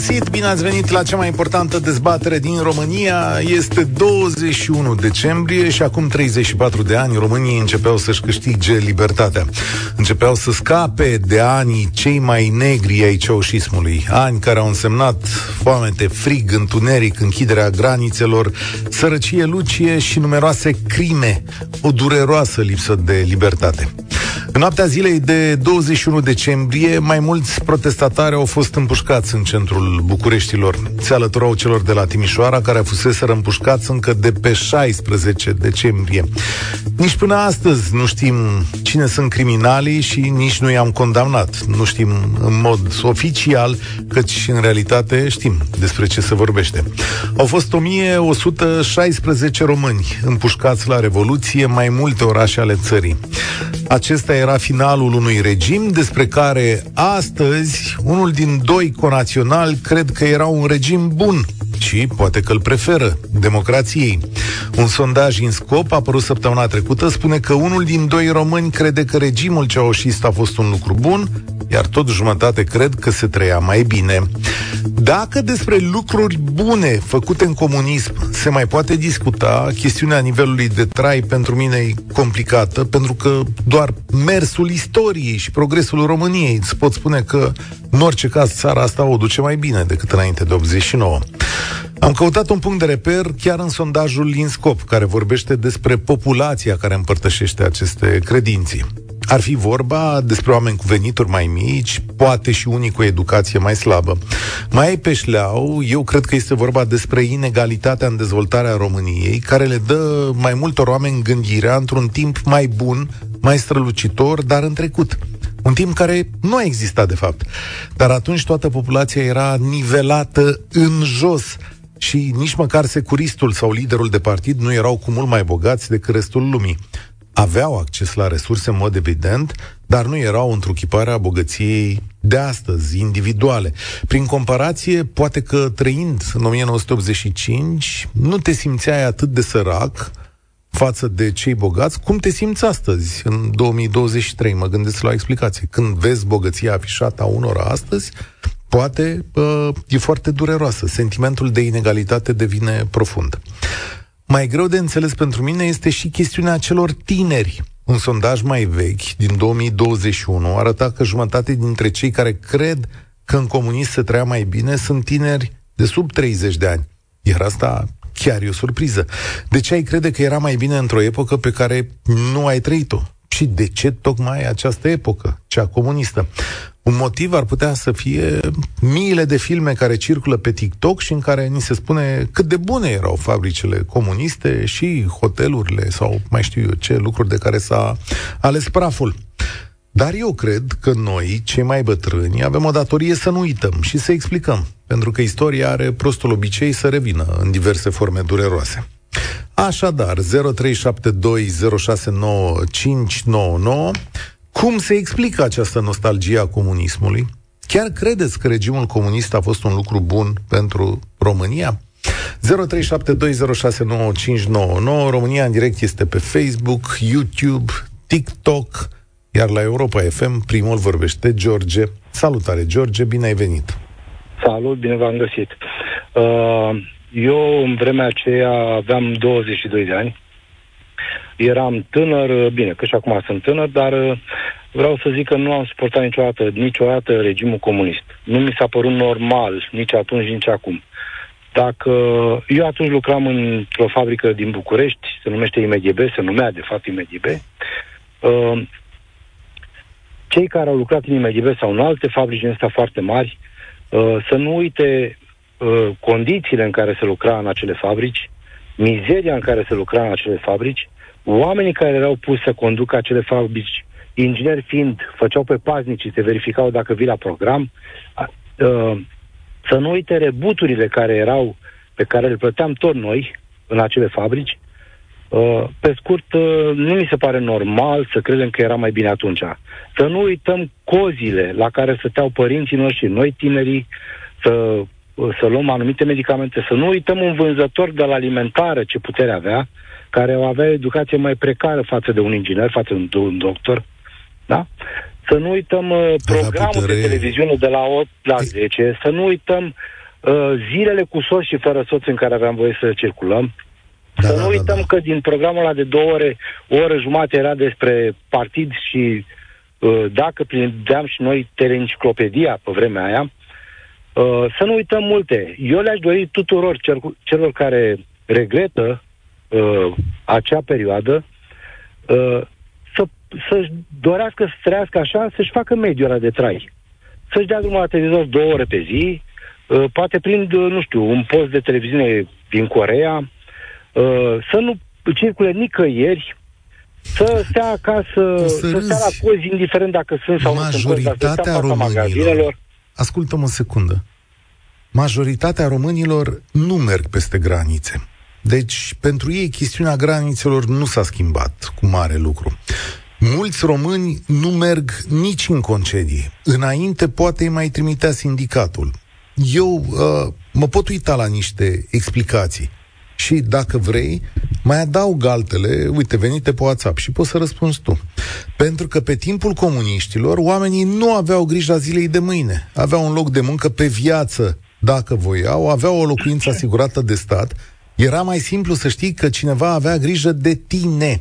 Bun găsit, bine ați venit la cea mai importantă dezbatere din România. Este 21 decembrie și acum 34 de ani românii începeau să-și câștige libertatea. Începeau să scape de anii cei mai negri ai ceaușismului. Ani care au însemnat foamete, frig, întuneric, închiderea granițelor, sărăcie lucie și numeroase crime, o dureroasă lipsă de libertate. În noaptea zilei de 21 decembrie, mai mulți protestatari au fost împușcați în centrul Bucureștilor. Se alăturau celor de la Timișoara, care fusese împușcați încă de pe 16 decembrie. Nici până astăzi nu știm cine sunt criminalii și nici nu i-am condamnat. Nu știm în mod oficial, căci în realitate știm despre ce se vorbește. Au fost 1116 români împușcați la Revoluție, mai multe orașe ale țării. Acesta era finalul unui regim despre care astăzi unul din doi conaționali cred că era un regim bun și poate că îl preferă democrației. Un sondaj în scop apărut săptămâna trecută spune că unul din doi români crede că regimul ceaușist a fost un lucru bun, iar tot jumătate cred că se trăia mai bine. Dacă despre lucruri bune făcute în comunism se mai poate discuta, chestiunea nivelului de trai pentru mine e complicată, pentru că doar mersul istoriei și progresul României îți pot spune că în orice caz țara asta o duce mai bine decât înainte de 89. Am căutat un punct de reper chiar în sondajul Linscop, care vorbește despre populația care împărtășește aceste credinții. Ar fi vorba despre oameni cu venituri mai mici, poate și unii cu educație mai slabă. Mai pe șleau, eu cred că este vorba despre inegalitatea în dezvoltarea României, care le dă mai multor oameni gândirea într-un timp mai bun, mai strălucitor, dar în trecut. Un timp care nu a existat, de fapt. Dar atunci toată populația era nivelată în jos și nici măcar securistul sau liderul de partid nu erau cu mult mai bogați decât restul lumii aveau acces la resurse în mod evident, dar nu erau întruchiparea bogăției de astăzi, individuale. Prin comparație, poate că trăind în 1985, nu te simțeai atât de sărac față de cei bogați, cum te simți astăzi, în 2023? Mă gândesc la o explicație. Când vezi bogăția afișată a unora astăzi, poate uh, e foarte dureroasă. Sentimentul de inegalitate devine profund. Mai greu de înțeles pentru mine este și chestiunea celor tineri. Un sondaj mai vechi, din 2021, arăta că jumătate dintre cei care cred că în comunism se trăia mai bine sunt tineri de sub 30 de ani. Iar asta chiar e o surpriză. De ce ai crede că era mai bine într-o epocă pe care nu ai trăit-o? Și de ce tocmai această epocă, cea comunistă? Un motiv ar putea să fie miile de filme care circulă pe TikTok și în care ni se spune cât de bune erau fabricile comuniste și hotelurile sau mai știu eu ce lucruri de care s-a ales praful. Dar eu cred că noi, cei mai bătrâni, avem o datorie să nu uităm și să explicăm, pentru că istoria are prostul obicei să revină în diverse forme dureroase. Așadar, 0372069599 cum se explică această nostalgie a comunismului? Chiar credeți că regimul comunist a fost un lucru bun pentru România? 0372069599 România în direct este pe Facebook, YouTube, TikTok, iar la Europa FM primul vorbește George. Salutare, George, bine ai venit! Salut, bine v-am găsit! Uh, eu în vremea aceea aveam 22 de ani eram tânăr, bine, că și acum sunt tânăr, dar uh, vreau să zic că nu am suportat niciodată, niciodată regimul comunist. Nu mi s-a părut normal, nici atunci, nici acum. Dacă eu atunci lucram într-o fabrică din București, se numește IMDB, se numea de fapt IMDB, uh, cei care au lucrat în IMDB sau în alte fabrici din astea foarte mari, uh, să nu uite condițiile în care se lucra în acele fabrici, mizeria în care se lucra în acele fabrici, oamenii care erau puși să conducă acele fabrici, ingineri fiind, făceau pe paznici și se verificau dacă vii la program, uh, să nu uite rebuturile care erau, pe care le plăteam tot noi în acele fabrici, Uh, pe scurt, uh, nu mi se pare normal să credem că era mai bine atunci. Să nu uităm cozile la care stăteau părinții noștri, noi tinerii, să să luăm anumite medicamente, să nu uităm un vânzător de la alimentară ce putere avea, care avea educație mai precară față de un inginer, față de un doctor, da? Să nu uităm uh, programul putere... de televiziune de la 8 la 10, să nu uităm uh, zilele cu soț și fără soț în care aveam voie să circulăm, da, să da, nu da, uităm da. că din programul ăla de două ore, o oră jumate era despre partid și uh, dacă prindeam și noi teleenciclopedia pe vremea aia, uh, să nu uităm multe. Eu le-aș dori tuturor celor care regretă uh, acea perioadă uh, să, să-și dorească să trăiască așa, să-și facă mediul ăla de trai. Să-și dea drumul la televizor două ore pe zi, uh, poate prind, uh, nu știu, un post de televiziune din Corea, uh, să nu circule nicăieri, să stea acasă, să, să stea la cozi, indiferent dacă sunt sau nu sunt cozi, să stea în magazinelor. Ascultă-mă o secundă. Majoritatea românilor nu merg peste granițe. Deci, pentru ei, chestiunea granițelor nu s-a schimbat cu mare lucru. Mulți români nu merg nici în concedii. Înainte, poate îi mai trimitea sindicatul. Eu uh, mă pot uita la niște explicații și, dacă vrei, mai adaug altele, uite, venite pe WhatsApp și poți să răspunzi tu. Pentru că pe timpul comuniștilor, oamenii nu aveau grijă zilei de mâine. Aveau un loc de muncă pe viață, dacă voiau, aveau o locuință asigurată de stat, era mai simplu să știi că cineva avea grijă de tine.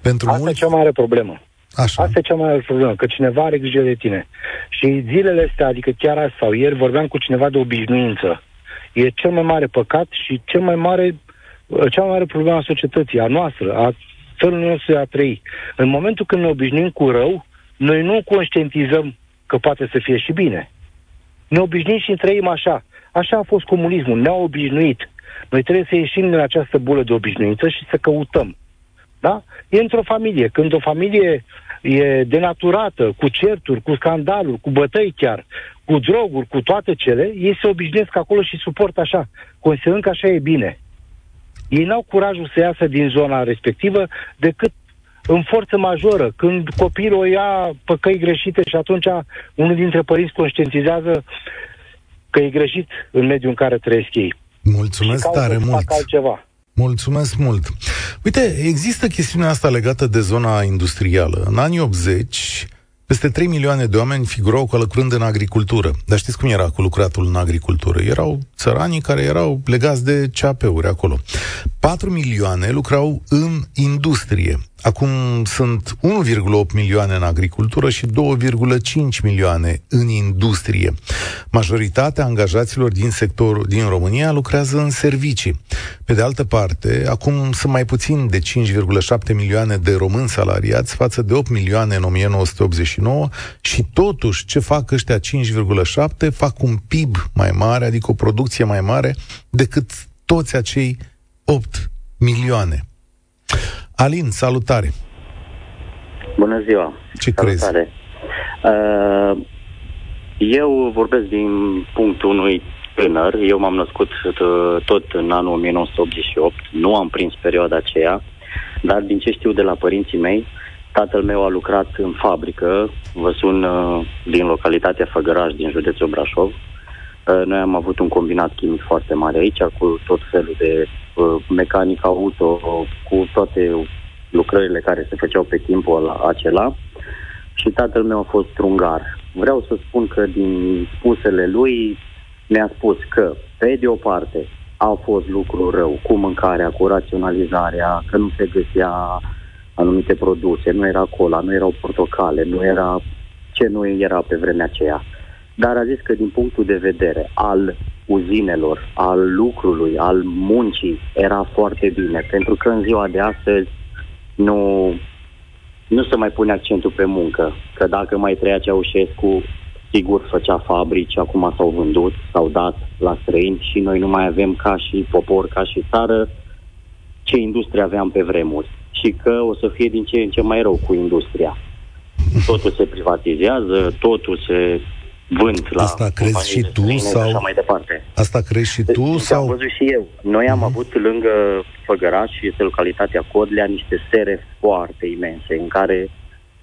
Pentru Asta mulți... e cea mai mare problemă. Așa. Asta e cea mai mare problemă, că cineva are grijă de tine. Și zilele astea, adică chiar azi sau ieri, vorbeam cu cineva de obișnuință. E cel mai mare păcat și cel mai mare, cea mai mare problemă a societății, a noastră, a felului nostru de a trăi. În momentul când ne obișnuim cu rău, noi nu conștientizăm că poate să fie și bine. Ne obișnuim și trăim așa. Așa a fost comunismul, ne-a obișnuit. Noi trebuie să ieșim din această bulă de obișnuință și să căutăm. Da? E într-o familie. Când o familie e denaturată, cu certuri, cu scandaluri, cu bătăi chiar, cu droguri, cu toate cele, ei se obișnuiesc acolo și suportă așa, considerând că așa e bine. Ei n-au curajul să iasă din zona respectivă decât în forță majoră, când copilul o ia pe căi greșite și atunci unul dintre părinți conștientizează că e greșit în mediul în care trăiesc ei. Mulțumesc tare mult. Altceva. Mulțumesc mult. Uite, există chestiunea asta legată de zona industrială. În anii 80, peste 3 milioane de oameni figurau lucrând în agricultură. Dar știți cum era cu lucratul în agricultură? Erau țăranii care erau legați de CAP-uri acolo. 4 milioane lucrau în industrie. Acum sunt 1,8 milioane în agricultură și 2,5 milioane în industrie. Majoritatea angajaților din sectorul din România lucrează în servicii. Pe de altă parte, acum sunt mai puțin de 5,7 milioane de români salariați față de 8 milioane în 1989 și totuși ce fac ăștia 5,7 fac un PIB mai mare, adică o producție mai mare decât toți acei 8 milioane. Alin, salutare! Bună ziua! Ce salutare. crezi? Uh, eu vorbesc din punctul unui tânăr. Eu m-am născut uh, tot în anul 1988. Nu am prins perioada aceea, dar din ce știu de la părinții mei, tatăl meu a lucrat în fabrică, vă sun uh, din localitatea Făgăraș, din județul Brașov. Uh, noi am avut un combinat chimic foarte mare aici, cu tot felul de Uh, mecanic auto, cu toate lucrările care se făceau pe timpul acela și tatăl meu a fost trungar. Vreau să spun că din spusele lui mi-a spus că, pe de o parte, a fost lucru rău cu mâncarea, cu raționalizarea, că nu se găsea anumite produse, nu era cola, nu erau portocale, nu era ce nu era pe vremea aceea. Dar a zis că din punctul de vedere al uzinelor, al lucrului, al muncii, era foarte bine. Pentru că în ziua de astăzi nu, nu se mai pune accentul pe muncă. Că dacă mai trăia Ceaușescu, sigur făcea fabrici, acum s-au vândut, s-au dat la străini și noi nu mai avem ca și popor, ca și țară, ce industrie aveam pe vremuri. Și că o să fie din ce în ce mai rău cu industria. Totul se privatizează, totul se vând la Asta crezi și tu sau așa mai departe. Asta crezi și tu deci, sau am văzut și eu. Noi am uh-huh. avut lângă Făgăraș și este localitatea Codlea niște sere foarte imense în care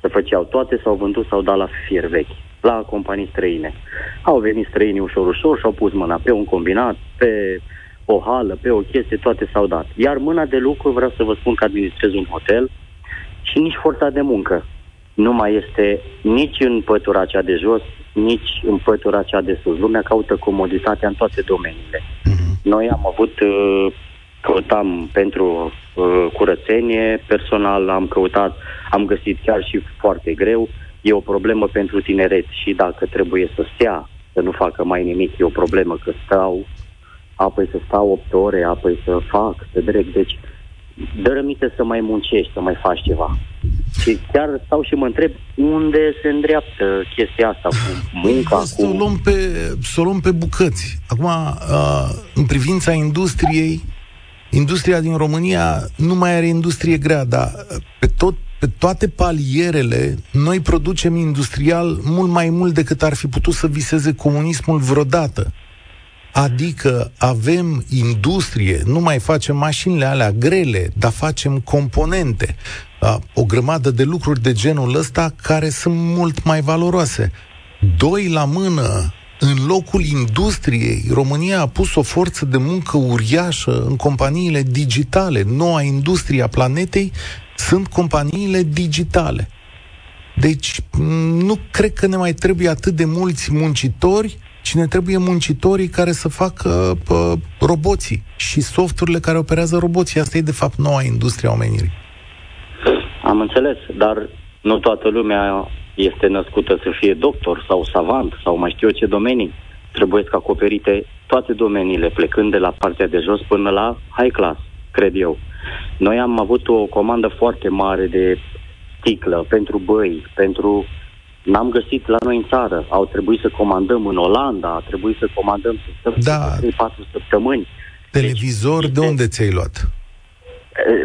se făceau toate, s-au vândut, s-au dat la fier vechi. la companii străine. Au venit străinii ușor, ușor și au pus mâna pe un combinat, pe o hală, pe o chestie, toate s-au dat. Iar mâna de lucru, vreau să vă spun că administrez un hotel și nici forța de muncă nu mai este nici în pătura cea de jos, nici în pătura cea de sus. Lumea caută comoditatea în toate domeniile. Uh-huh. Noi am avut, uh, căutam pentru uh, curățenie, personal am căutat, am găsit chiar și foarte greu. E o problemă pentru tineret și dacă trebuie să stea, să nu facă mai nimic, e o problemă că stau, apoi să stau 8 ore, apoi să fac, să drec. Deci, dă rămite să mai muncești, să mai faci ceva. Și chiar stau și mă întreb unde se îndreaptă chestia asta cu munca, păi, cu... Să o luăm pe, să o luăm pe bucăți. Acum, uh, în privința industriei, industria din România nu mai are industrie grea, dar pe tot pe toate palierele, noi producem industrial mult mai mult decât ar fi putut să viseze comunismul vreodată. Adică avem industrie, nu mai facem mașinile alea grele, dar facem componente. O grămadă de lucruri de genul ăsta care sunt mult mai valoroase. Doi la mână, în locul industriei, România a pus o forță de muncă uriașă în companiile digitale. Noua industrie a planetei sunt companiile digitale. Deci, nu cred că ne mai trebuie atât de mulți muncitori ci ne trebuie muncitorii care să facă pă, roboții și softurile care operează roboții. Asta e, de fapt, noua industrie a omenirii. Am înțeles, dar nu toată lumea este născută să fie doctor sau savant sau mai știu eu ce domenii. Trebuie să acoperite toate domeniile, plecând de la partea de jos până la high class, cred eu. Noi am avut o comandă foarte mare de sticlă pentru băi, pentru N-am găsit la noi în țară. Au trebuit să comandăm în Olanda, a trebuit să comandăm să stăm da. 3-4 săptămâni. Televizor, deci, de unde ți-ai luat?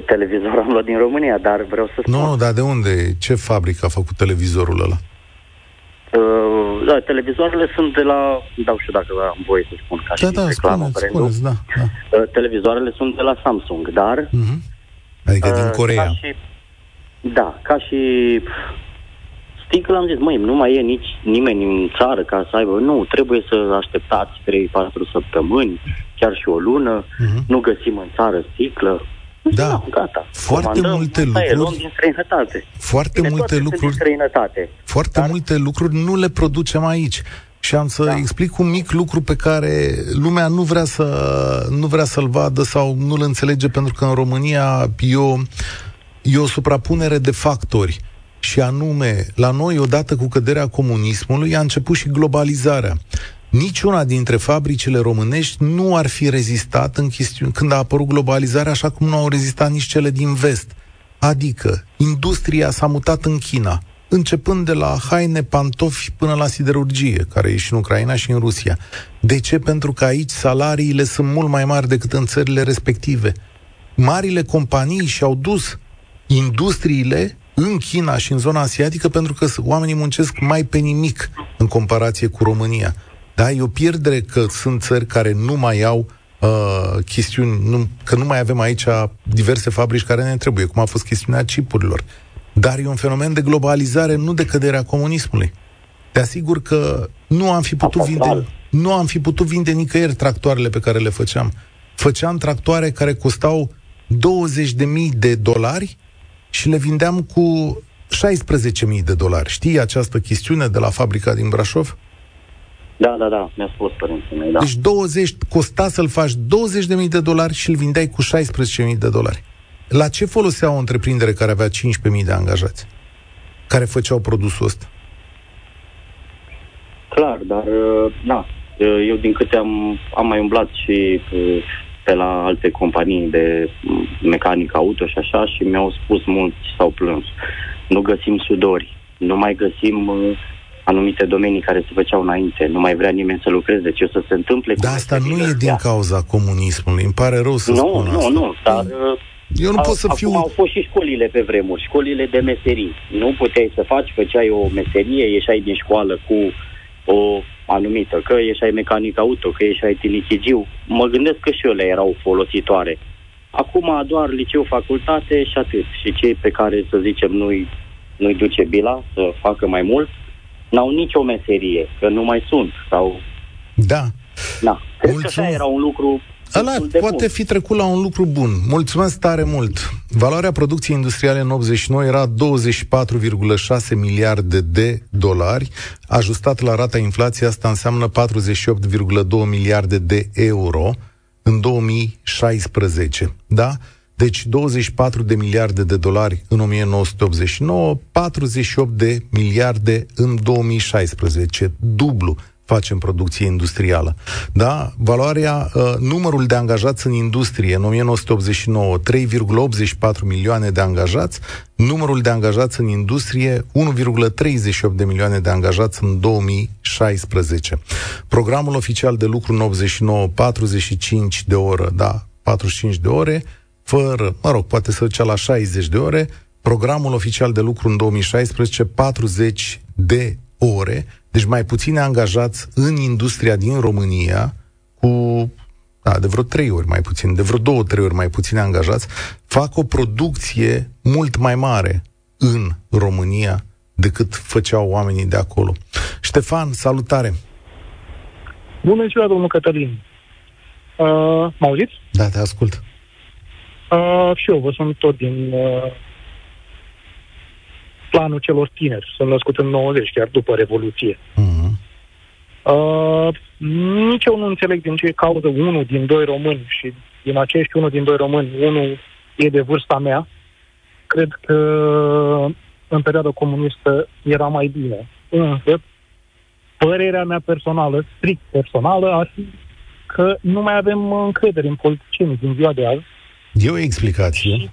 Televizor am luat din România, dar vreau să spun... Nu, nu, dar de unde? Ce fabrică a făcut televizorul ăla? Uh, da, televizoarele sunt de la... Dau și dacă am voie să spun ca da, și da, reclamă, spuneți, spuneți, da, da. Uh, televizoarele sunt de la Samsung, dar... Uh-huh. Adică uh, din Corea. Ca și, da, ca și sticlă, am zis, măi, nu mai e nici nimeni în țară ca să aibă. Nu, trebuie să așteptați 3-4 săptămâni, chiar și o lună. Uh-huh. Nu găsim în țară sticlă. Da, da gata. Foarte Comandăm, multe lucruri. E, din străinătate. Foarte Bine, multe lucruri. Din străinătate. Foarte dar... multe lucruri nu le producem aici. Și am să da. explic un mic lucru pe care lumea nu vrea, să, nu vrea să-l vadă sau nu-l înțelege pentru că în România e o, e o suprapunere de factori. Și anume, la noi, odată cu căderea comunismului, a început și globalizarea. Niciuna dintre fabricile românești nu ar fi rezistat în chestiuni, când a apărut globalizarea, așa cum nu au rezistat nici cele din vest. Adică, industria s-a mutat în China, începând de la haine, pantofi până la siderurgie, care e și în Ucraina și în Rusia. De ce? Pentru că aici salariile sunt mult mai mari decât în țările respective. Marile companii și-au dus industriile în China și în zona asiatică pentru că oamenii muncesc mai pe nimic în comparație cu România. Da, e o pierdere că sunt țări care nu mai au uh, chestiuni, nu, că nu mai avem aici diverse fabrici care ne trebuie, cum a fost chestiunea chipurilor. Dar e un fenomen de globalizare, nu de căderea comunismului. Te asigur că nu am fi putut vinde, nu am fi putut vinde nicăieri tractoarele pe care le făceam. Făceam tractoare care costau 20.000 de dolari și le vindeam cu 16.000 de dolari. Știi această chestiune de la fabrica din Brașov? Da, da, da, mi-a spus părinții mei, da. Deci 20, costa să-l faci 20.000 de dolari și îl vindeai cu 16.000 de dolari. La ce folosea o întreprindere care avea 15.000 de angajați? Care făceau produsul ăsta? Clar, dar, da, eu din câte am, am mai umblat și pe la alte companii de mecanică auto și așa și mi-au spus mulți s-au plâns. Nu găsim sudori, nu mai găsim uh, anumite domenii care se făceau înainte, nu mai vrea nimeni să lucreze, ce o să se întâmple. Dar asta nu e din cauza comunismului, îmi pare rău să nu, spun nu, asta. Nu, nu, dar... Uh, Eu nu pot să fiu... Acum au fost și școlile pe vremuri, școlile de meserii. Nu puteai să faci, făceai o meserie, ieșai din școală cu o anumită, că ieșai mecanic auto, că ieșai tinichigiu. Mă gândesc că și ele erau folositoare. Acum doar liceu, facultate și atât. Și cei pe care, să zicem, nu-i, nu-i duce bila să facă mai mult, n-au nicio meserie, că nu mai sunt sau... Da. Da. Cred că așa era un lucru Ăla poate bun. fi trecut la un lucru bun. Mulțumesc tare mult. Valoarea producției industriale în 89 era 24,6 miliarde de dolari. Ajustat la rata inflației, asta înseamnă 48,2 miliarde de euro în 2016. Da? Deci 24 de miliarde de dolari în 1989, 48 de miliarde în 2016, dublu facem producție industrială. Da? Valoarea, uh, numărul de angajați în industrie în 1989, 3,84 milioane de angajați, numărul de angajați în industrie, 1,38 de milioane de angajați în 2016. Programul oficial de lucru în 89, 45 de ore, da, 45 de ore, fără, mă rog, poate să ducea la 60 de ore, programul oficial de lucru în 2016, 40 de ore, deci mai puține angajați în industria din România, cu da, de vreo trei ori mai puțin, de vreo două, trei ori mai puține angajați, fac o producție mult mai mare în România decât făceau oamenii de acolo. Ștefan, salutare! Bună ziua, domnul Cătălin! Uh, mă auziți? Da, te ascult. Uh, și eu vă sunt tot din uh, planul celor tineri. Sunt născut în 90, chiar după Revoluție. Uh-huh. Uh, nici eu nu înțeleg din ce cauză unul din doi români și din acești unul din doi români, unul e de vârsta mea. Cred că în perioada comunistă era mai bine. Însă, părerea mea personală, strict personală, ar fi că nu mai avem încredere în politicieni din ziua de azi. E o explicație. Și,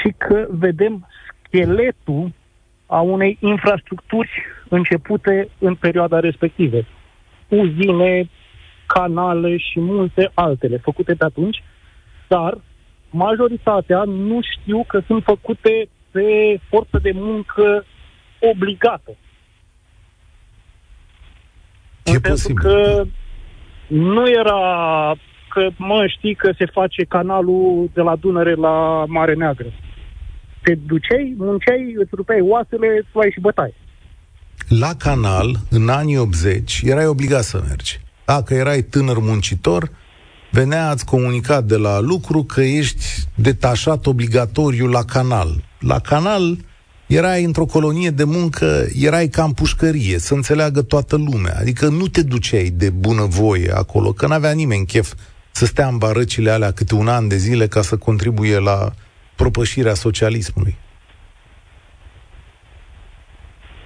și că vedem scheletul a unei infrastructuri începute în perioada respectivă. Uzine, canale și multe altele făcute pe atunci, dar majoritatea nu știu că sunt făcute pe forță de muncă obligată. E Pentru că nu era că, mă, știi că se face canalul de la Dunăre la Mare Neagră te duceai, munceai, îți rupeai oasele, îți luai și bătai. La canal, în anii 80, erai obligat să mergi. Dacă erai tânăr muncitor, venea ați comunicat de la lucru că ești detașat obligatoriu la canal. La canal erai într-o colonie de muncă, erai ca în pușcărie, să înțeleagă toată lumea. Adică nu te duceai de bunăvoie acolo, că n-avea nimeni chef să stea în barăcile alea câte un an de zile ca să contribuie la propășirea socialismului.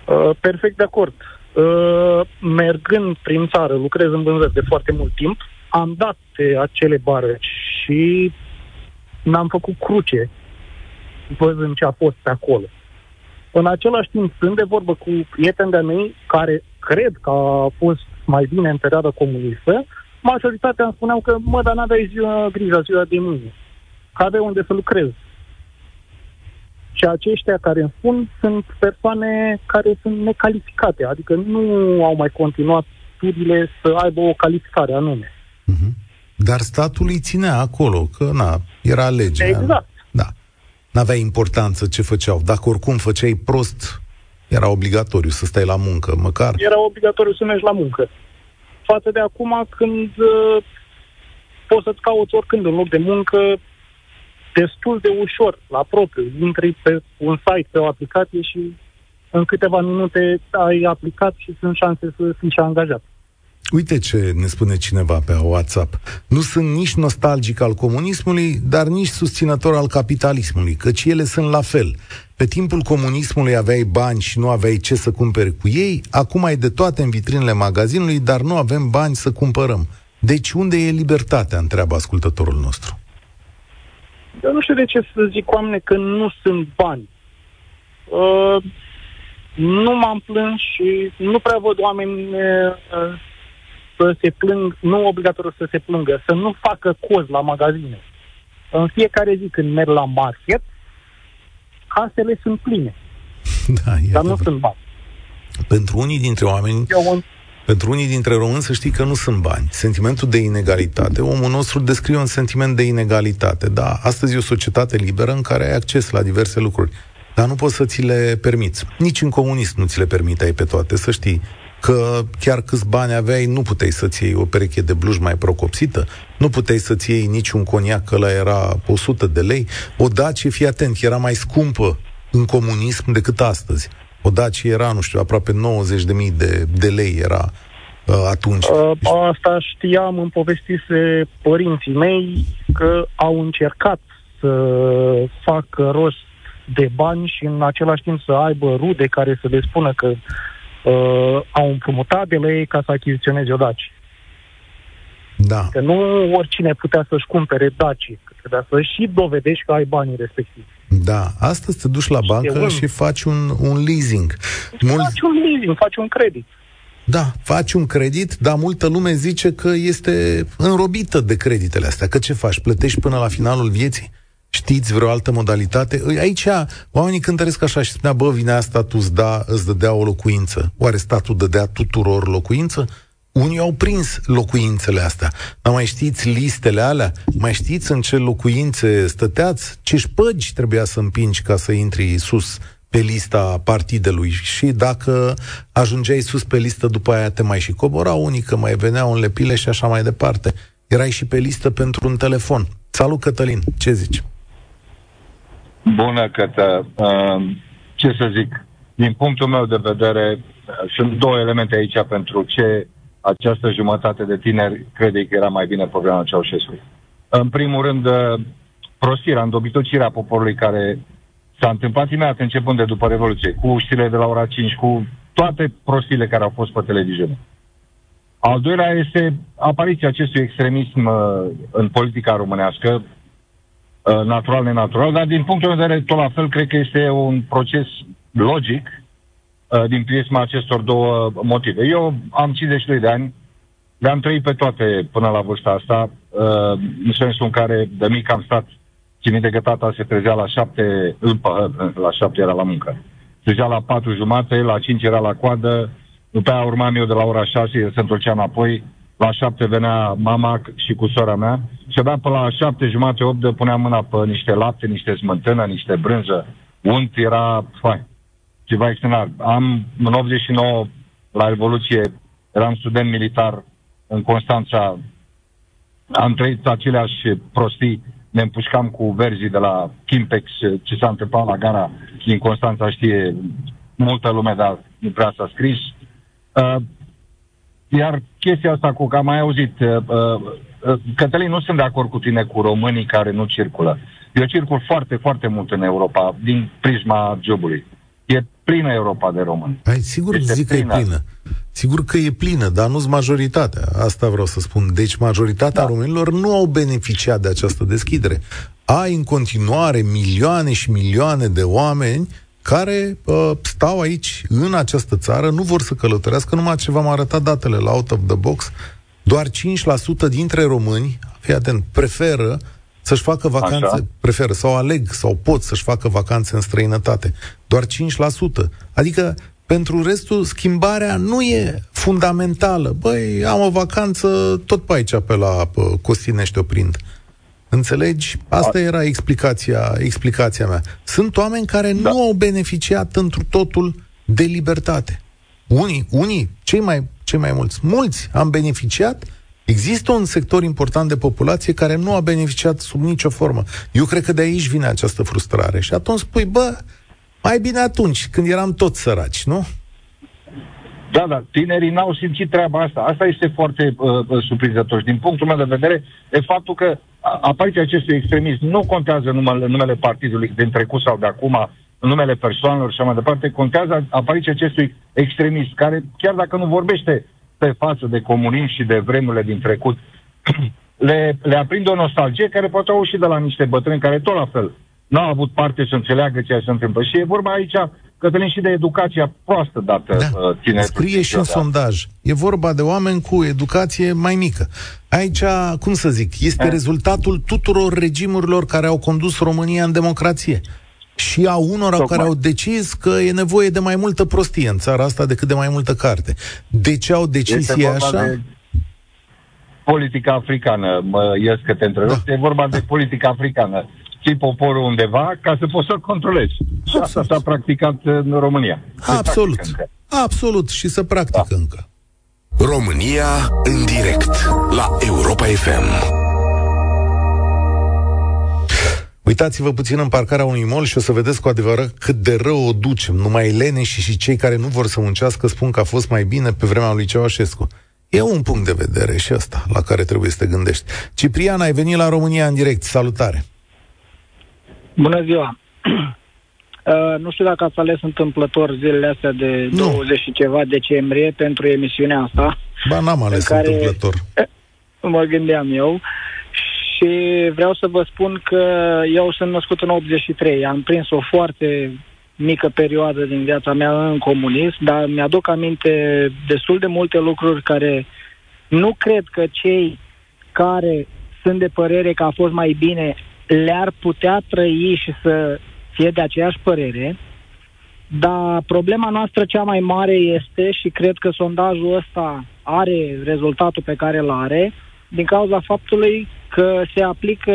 Uh, perfect de acord. Uh, mergând prin țară, lucrez în vânzări de foarte mult timp, am dat pe acele barăci și mi-am făcut cruce văzând ce a fost pe acolo. În același timp, sunt de vorbă cu prieteni de mei care cred că a fost mai bine în perioada comunistă, majoritatea îmi spuneau că, mă, dar n-aveai ziua grijă, ziua de mâine. Că aveai unde să lucrezi. Și aceștia care îmi spun sunt persoane care sunt necalificate, adică nu au mai continuat studiile să aibă o calificare anume. Uh-huh. Dar statul îi ținea acolo, că na, era legea. Exact. Da. N-avea importanță ce făceau. Dacă oricum făceai prost, era obligatoriu să stai la muncă, măcar. Era obligatoriu să mergi la muncă. Față de acum când uh, poți să-ți cauți oricând în loc de muncă, destul de ușor, la propriu. Intri pe un site, pe o aplicație și în câteva minute ai aplicat și sunt șanse să fii și angajat. Uite ce ne spune cineva pe WhatsApp. Nu sunt nici nostalgic al comunismului, dar nici susținător al capitalismului, căci ele sunt la fel. Pe timpul comunismului aveai bani și nu aveai ce să cumperi cu ei, acum ai de toate în vitrinele magazinului, dar nu avem bani să cumpărăm. Deci unde e libertatea, întreabă ascultătorul nostru. Eu nu știu de ce să zic oameni că nu sunt bani. Uh, nu m-am plâns și nu prea văd oameni uh, să se plâng, nu obligatoriu să se plângă, să nu facă coz la magazine. În fiecare zi când merg la market, casele sunt pline. Da, dar nu sunt bani. Pentru unii dintre oameni, Eu, pentru unii dintre români să știi că nu sunt bani. Sentimentul de inegalitate, omul nostru descrie un sentiment de inegalitate. Da, astăzi e o societate liberă în care ai acces la diverse lucruri. dar nu poți să ți le permiți. Nici în comunism nu ți le permiteai pe toate, să știi că chiar câți bani aveai, nu puteai să-ți iei o pereche de bluj mai procopsită, nu puteai să-ți iei niciun coniac, că la era 100 de lei. O Dacie, fii atent, era mai scumpă în comunism decât astăzi. O Dacie era, nu știu, aproape 90.000 de, de lei era uh, atunci. Uh, asta știam, îmi povestise părinții mei că au încercat să facă rost de bani și în același timp să aibă rude care să le spună că uh, au împrumutat de la ei ca să achiziționeze o daci. Da. Că nu oricine putea să-și cumpere daci, că trebuia să și dovedești că ai banii respectivi. Da, astăzi te duci la bancă și faci un, un leasing. Mul... Faci un leasing, faci un credit. Da, faci un credit, dar multă lume zice că este înrobită de creditele astea. Că ce faci? Plătești până la finalul vieții? Știți vreo altă modalitate? Aici oamenii cântăresc așa și spunea, bă, vine statul îți, da, îți dădea o locuință. Oare statul dădea tuturor locuință? Unii au prins locuințele astea. Dar mai știți listele alea? Mai știți în ce locuințe stăteați? Ce șpăgi trebuia să împingi ca să intri sus pe lista partidului? Și dacă ajungeai sus pe listă, după aia te mai și cobora unii, că mai veneau în lepile și așa mai departe. Erai și pe listă pentru un telefon. Salut, Cătălin! Ce zici? Bună, Cătă. Uh, ce să zic? Din punctul meu de vedere, uh, sunt două elemente aici pentru ce această jumătate de tineri crede că era mai bine problema Ceaușescu. În primul rând, uh, prostirea, îndobitocirea poporului care s-a întâmplat imediat începând de după Revoluție, cu știrile de la ora 5, cu toate prostiile care au fost pe televiziune. Al doilea este apariția acestui extremism uh, în politica românească, uh, natural, nenatural, dar din punctul de vedere, tot la fel, cred că este un proces logic uh, din prisma acestor două motive. Eu am 52 de ani, le-am trăit pe toate până la vârsta asta, uh, în sensul în care de mic am stat, țin de că tata se trezea la șapte, la șapte era la muncă. Trezea la patru jumate, la cinci era la coadă, după aia urmam eu de la ora 6, el se întorcea înapoi, la 7 venea mama și cu sora mea și abia pe la 7 jumate, 8 de puneam mâna pe niște lapte, niște smântână, niște brânză. Unt era, fai, ceva extraordinar. Am, în 89, la Revoluție, eram student militar în Constanța, am trăit aceleași prostii, ne împușcam cu verzii de la Kimpex, ce s-a întâmplat la gara din Constanța știe multă lume, dar nu prea s-a scris. Uh, iar chestia asta cu că am mai auzit, uh, uh, Cătălin, nu sunt de acord cu tine cu românii care nu circulă. Eu circul foarte, foarte mult în Europa, din prisma jobului. E plină Europa de români. Ai, sigur este zic plină. că e plină. Sigur că e plină, dar nu-s majoritatea. Asta vreau să spun. Deci majoritatea da. românilor nu au beneficiat de această deschidere. Ai în continuare milioane și milioane de oameni care uh, stau aici, în această țară, nu vor să călătorească, numai ce v-am arătat datele la out of the box, doar 5% dintre români, fii atent, preferă să-și facă vacanțe, Așa. preferă sau aleg sau pot să-și facă vacanțe în străinătate. Doar 5%. Adică pentru restul, schimbarea nu e fundamentală. Băi, am o vacanță tot pe aici, pe la Costinești oprind. Înțelegi? Asta era explicația, explicația mea. Sunt oameni care da. nu au beneficiat întru totul de libertate. Unii, unii, cei mai, cei mai mulți, mulți am beneficiat. Există un sector important de populație care nu a beneficiat sub nicio formă. Eu cred că de aici vine această frustrare. Și atunci spui, bă, mai bine atunci, când eram toți săraci, nu? Da, da, tinerii n-au simțit treaba asta. Asta este foarte uh, uh surprinzător. Și din punctul meu de vedere, e faptul că apariția acestui extremism nu contează numele, numele partidului din trecut sau de acum, numele persoanelor și așa mai departe, contează apariția acestui extremism, care chiar dacă nu vorbește pe față de comunism și de vremurile din trecut, le, le aprinde o nostalgie care poate au și de la niște bătrâni care tot la fel n-au avut parte să înțeleagă ce se întâmplă. Și e vorba aici Cătălin, și de educația proastă dată da. uh, tineretului. Scrie și un sondaj. E vorba de oameni cu educație mai mică. Aici, cum să zic, este e. Eh. rezultatul tuturor regimurilor care au condus România în democrație. Și a unora Tocmai. care au decis că e nevoie de mai multă prostie în țara asta decât de mai multă carte. De ce au decis ei așa? De politica africană, mă ies că te întrerup, da. e vorba de politica africană ții poporul undeva ca să poți să-l controlezi. Și asta s-a practicat în România. Absolut. Absolut. Și să practică da. încă. România în direct la Europa FM. Uitați-vă puțin în parcarea unui mol și o să vedeți cu adevărat cât de rău o ducem. Numai lene și, și cei care nu vor să muncească spun că a fost mai bine pe vremea lui Ceaușescu. E un punct de vedere și ăsta la care trebuie să te gândești. Ciprian, ai venit la România în direct. Salutare! Bună ziua! Uh, nu știu dacă ați ales întâmplător zilele astea de nu. 20 și ceva decembrie pentru emisiunea asta. Ba, n-am ales care, întâmplător. Mă gândeam eu. Și vreau să vă spun că eu sunt născut în 83. Am prins o foarte mică perioadă din viața mea în comunism, dar mi-aduc aminte destul de multe lucruri care nu cred că cei care sunt de părere că a fost mai bine le-ar putea trăi și să fie de aceeași părere, dar problema noastră cea mai mare este, și cred că sondajul ăsta are rezultatul pe care îl are, din cauza faptului că se aplică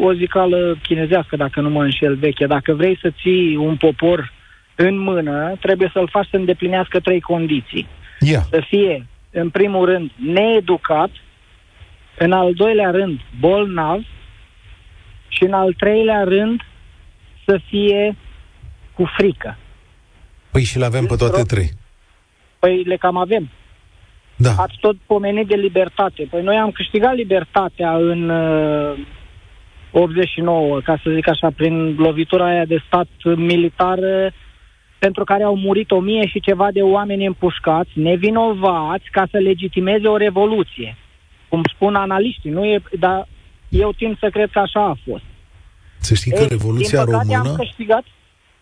o zicală chinezească, dacă nu mă înșel veche. Dacă vrei să ții un popor în mână, trebuie să-l faci să îndeplinească trei condiții. Yeah. Să fie, în primul rând, needucat, în al doilea rând, bolnav și în al treilea rând să fie cu frică. Păi și le avem pe toate trei. Păi le cam avem. Da. Ați tot pomenit de libertate. Păi noi am câștigat libertatea în uh, 89, ca să zic așa, prin lovitura aia de stat militar pentru care au murit o mie și ceva de oameni împușcați, nevinovați, ca să legitimeze o revoluție. Cum spun analiștii, nu e, dar eu tind să cred că așa a fost. Să știi Ei, că Revoluția din Română... am câștigat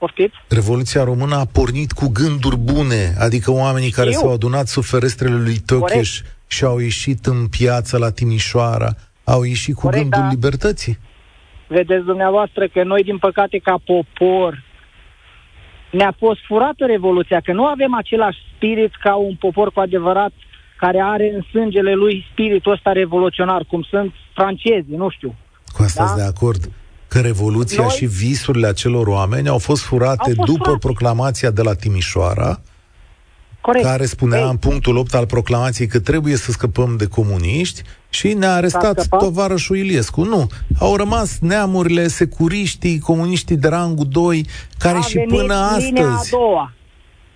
Poftiți? Revoluția Română a pornit cu gânduri bune, adică oamenii Știu. care s-au adunat sub ferestrele lui Tocheș și au ieșit în piață la Timișoara, au ieșit cu Corect, gândul da. libertății. Vedeți dumneavoastră că noi, din păcate, ca popor, ne-a fost furată Revoluția, că nu avem același spirit ca un popor cu adevărat care are în sângele lui spiritul ăsta revoluționar, cum sunt francezii, nu știu. Cu asta da? de acord că revoluția Noi... și visurile acelor oameni au fost furate au fost după furate. proclamația de la Timișoara, Corect. care spunea Ei. în punctul 8 al proclamației că trebuie să scăpăm de comuniști și ne-a arestat tovarășul Iliescu. Nu, au rămas neamurile, securiștii, comuniștii de rangul 2, care a și până astăzi... A doua.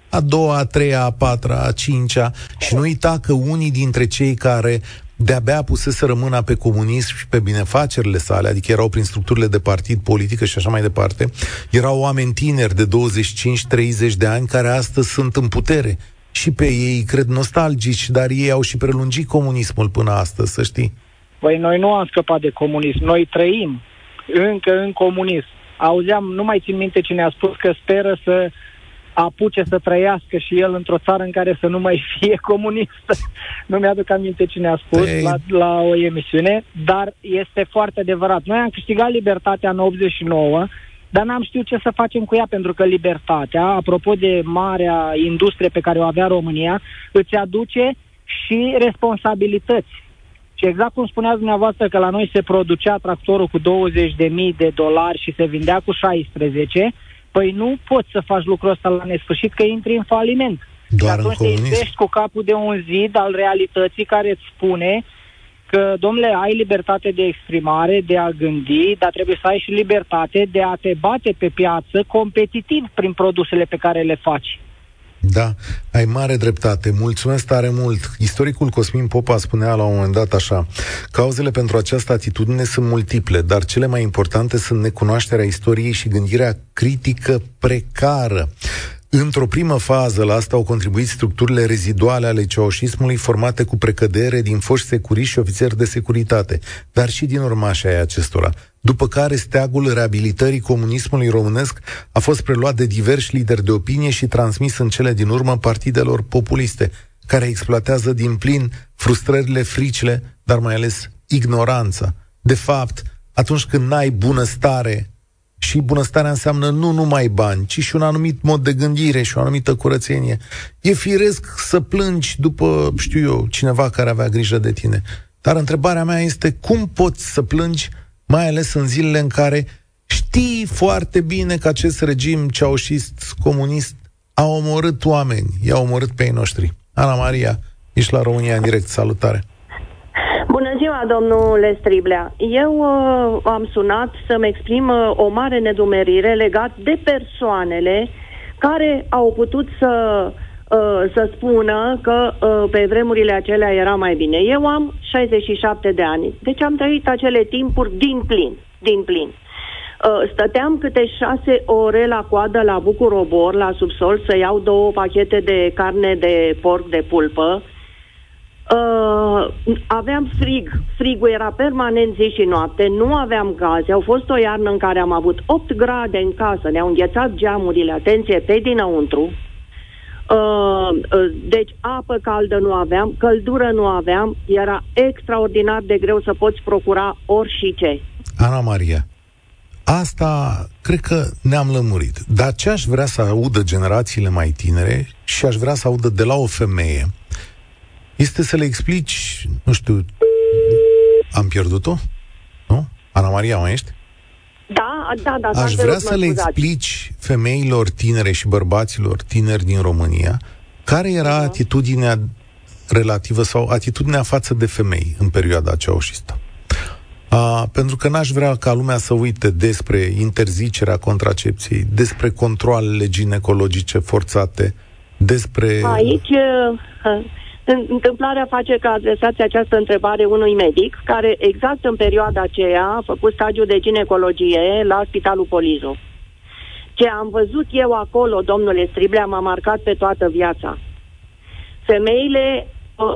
A doua, a treia, a patra, a cincea și nu uita că unii dintre cei care de-abia pusese rămâna pe comunism și pe binefacerile sale, adică erau prin structurile de partid politică și așa mai departe, erau oameni tineri de 25-30 de ani care astăzi sunt în putere. Și pe ei, cred, nostalgici, dar ei au și prelungit comunismul până astăzi, să știi. Păi noi nu am scăpat de comunism, noi trăim încă în comunism. Auzeam, nu mai țin minte cine a spus că speră să apuce să trăiască și el într-o țară în care să nu mai fie comunistă. nu mi-aduc aminte cine a spus Ei... la, la o emisiune, dar este foarte adevărat. Noi am câștigat libertatea în 89, dar n-am știut ce să facem cu ea, pentru că libertatea, apropo de marea industrie pe care o avea România, îți aduce și responsabilități. Și exact cum spuneați dumneavoastră că la noi se producea tractorul cu 20.000 de dolari și se vindea cu 16, Păi nu poți să faci lucrul ăsta la nesfârșit, că intri în faliment. Doar și atunci te izbești cu capul de un zid al realității care îți spune că, domnule, ai libertate de exprimare, de a gândi, dar trebuie să ai și libertate de a te bate pe piață competitiv prin produsele pe care le faci. Da, ai mare dreptate. Mulțumesc tare mult. Istoricul Cosmin Popa spunea la un moment dat așa, cauzele pentru această atitudine sunt multiple, dar cele mai importante sunt necunoașterea istoriei și gândirea critică precară. Într-o primă fază la asta au contribuit structurile reziduale ale ceaușismului formate cu precădere din foști securiști și ofițeri de securitate, dar și din urmașii ai acestora. După care steagul reabilitării comunismului românesc a fost preluat de diversi lideri de opinie și transmis în cele din urmă partidelor populiste, care exploatează din plin frustrările, fricile, dar mai ales ignoranța. De fapt, atunci când n-ai bunăstare și bunăstarea înseamnă nu numai bani, ci și un anumit mod de gândire și o anumită curățenie. E firesc să plângi după, știu eu, cineva care avea grijă de tine. Dar întrebarea mea este cum poți să plângi, mai ales în zilele în care știi foarte bine că acest regim ceaușist comunist a omorât oameni, i-a omorât pe ei noștri. Ana Maria, ești la România în direct, salutare! Bună ziua, domnule Striblea. Eu uh, am sunat să-mi exprim uh, o mare nedumerire legat de persoanele care au putut să, uh, să spună că uh, pe vremurile acelea era mai bine. Eu am 67 de ani, deci am trăit acele timpuri din plin, din plin. Uh, stăteam câte șase ore la coadă la Bucurobor, la subsol, să iau două pachete de carne de porc de pulpă. Uh, aveam frig, frigul era permanent zi și noapte, nu aveam gaze, au fost o iarnă în care am avut 8 grade în casă, ne-au înghețat geamurile, atenție, pe dinăuntru, uh, uh, deci apă caldă nu aveam, căldură nu aveam, era extraordinar de greu să poți procura orice. Ana Maria, Asta cred că ne-am lămurit. Dar ce aș vrea să audă generațiile mai tinere și aș vrea să audă de la o femeie este să le explici, nu știu, am pierdut-o? Nu? Ana Maria, mai ești? Da, da, da. Aș vrea să le explici femeilor tinere și bărbaților tineri din România care era uh-huh. atitudinea relativă sau atitudinea față de femei în perioada ceaușistă. Uh, pentru că n-aș vrea ca lumea să uite despre interzicerea contracepției, despre controlele ginecologice forțate, despre... Aici, uh, întâmplarea face că adresați această întrebare unui medic care exact în perioada aceea a făcut stagiul de ginecologie la Spitalul Polizu. Ce am văzut eu acolo, domnule Striblea, m-a marcat pe toată viața. Femeile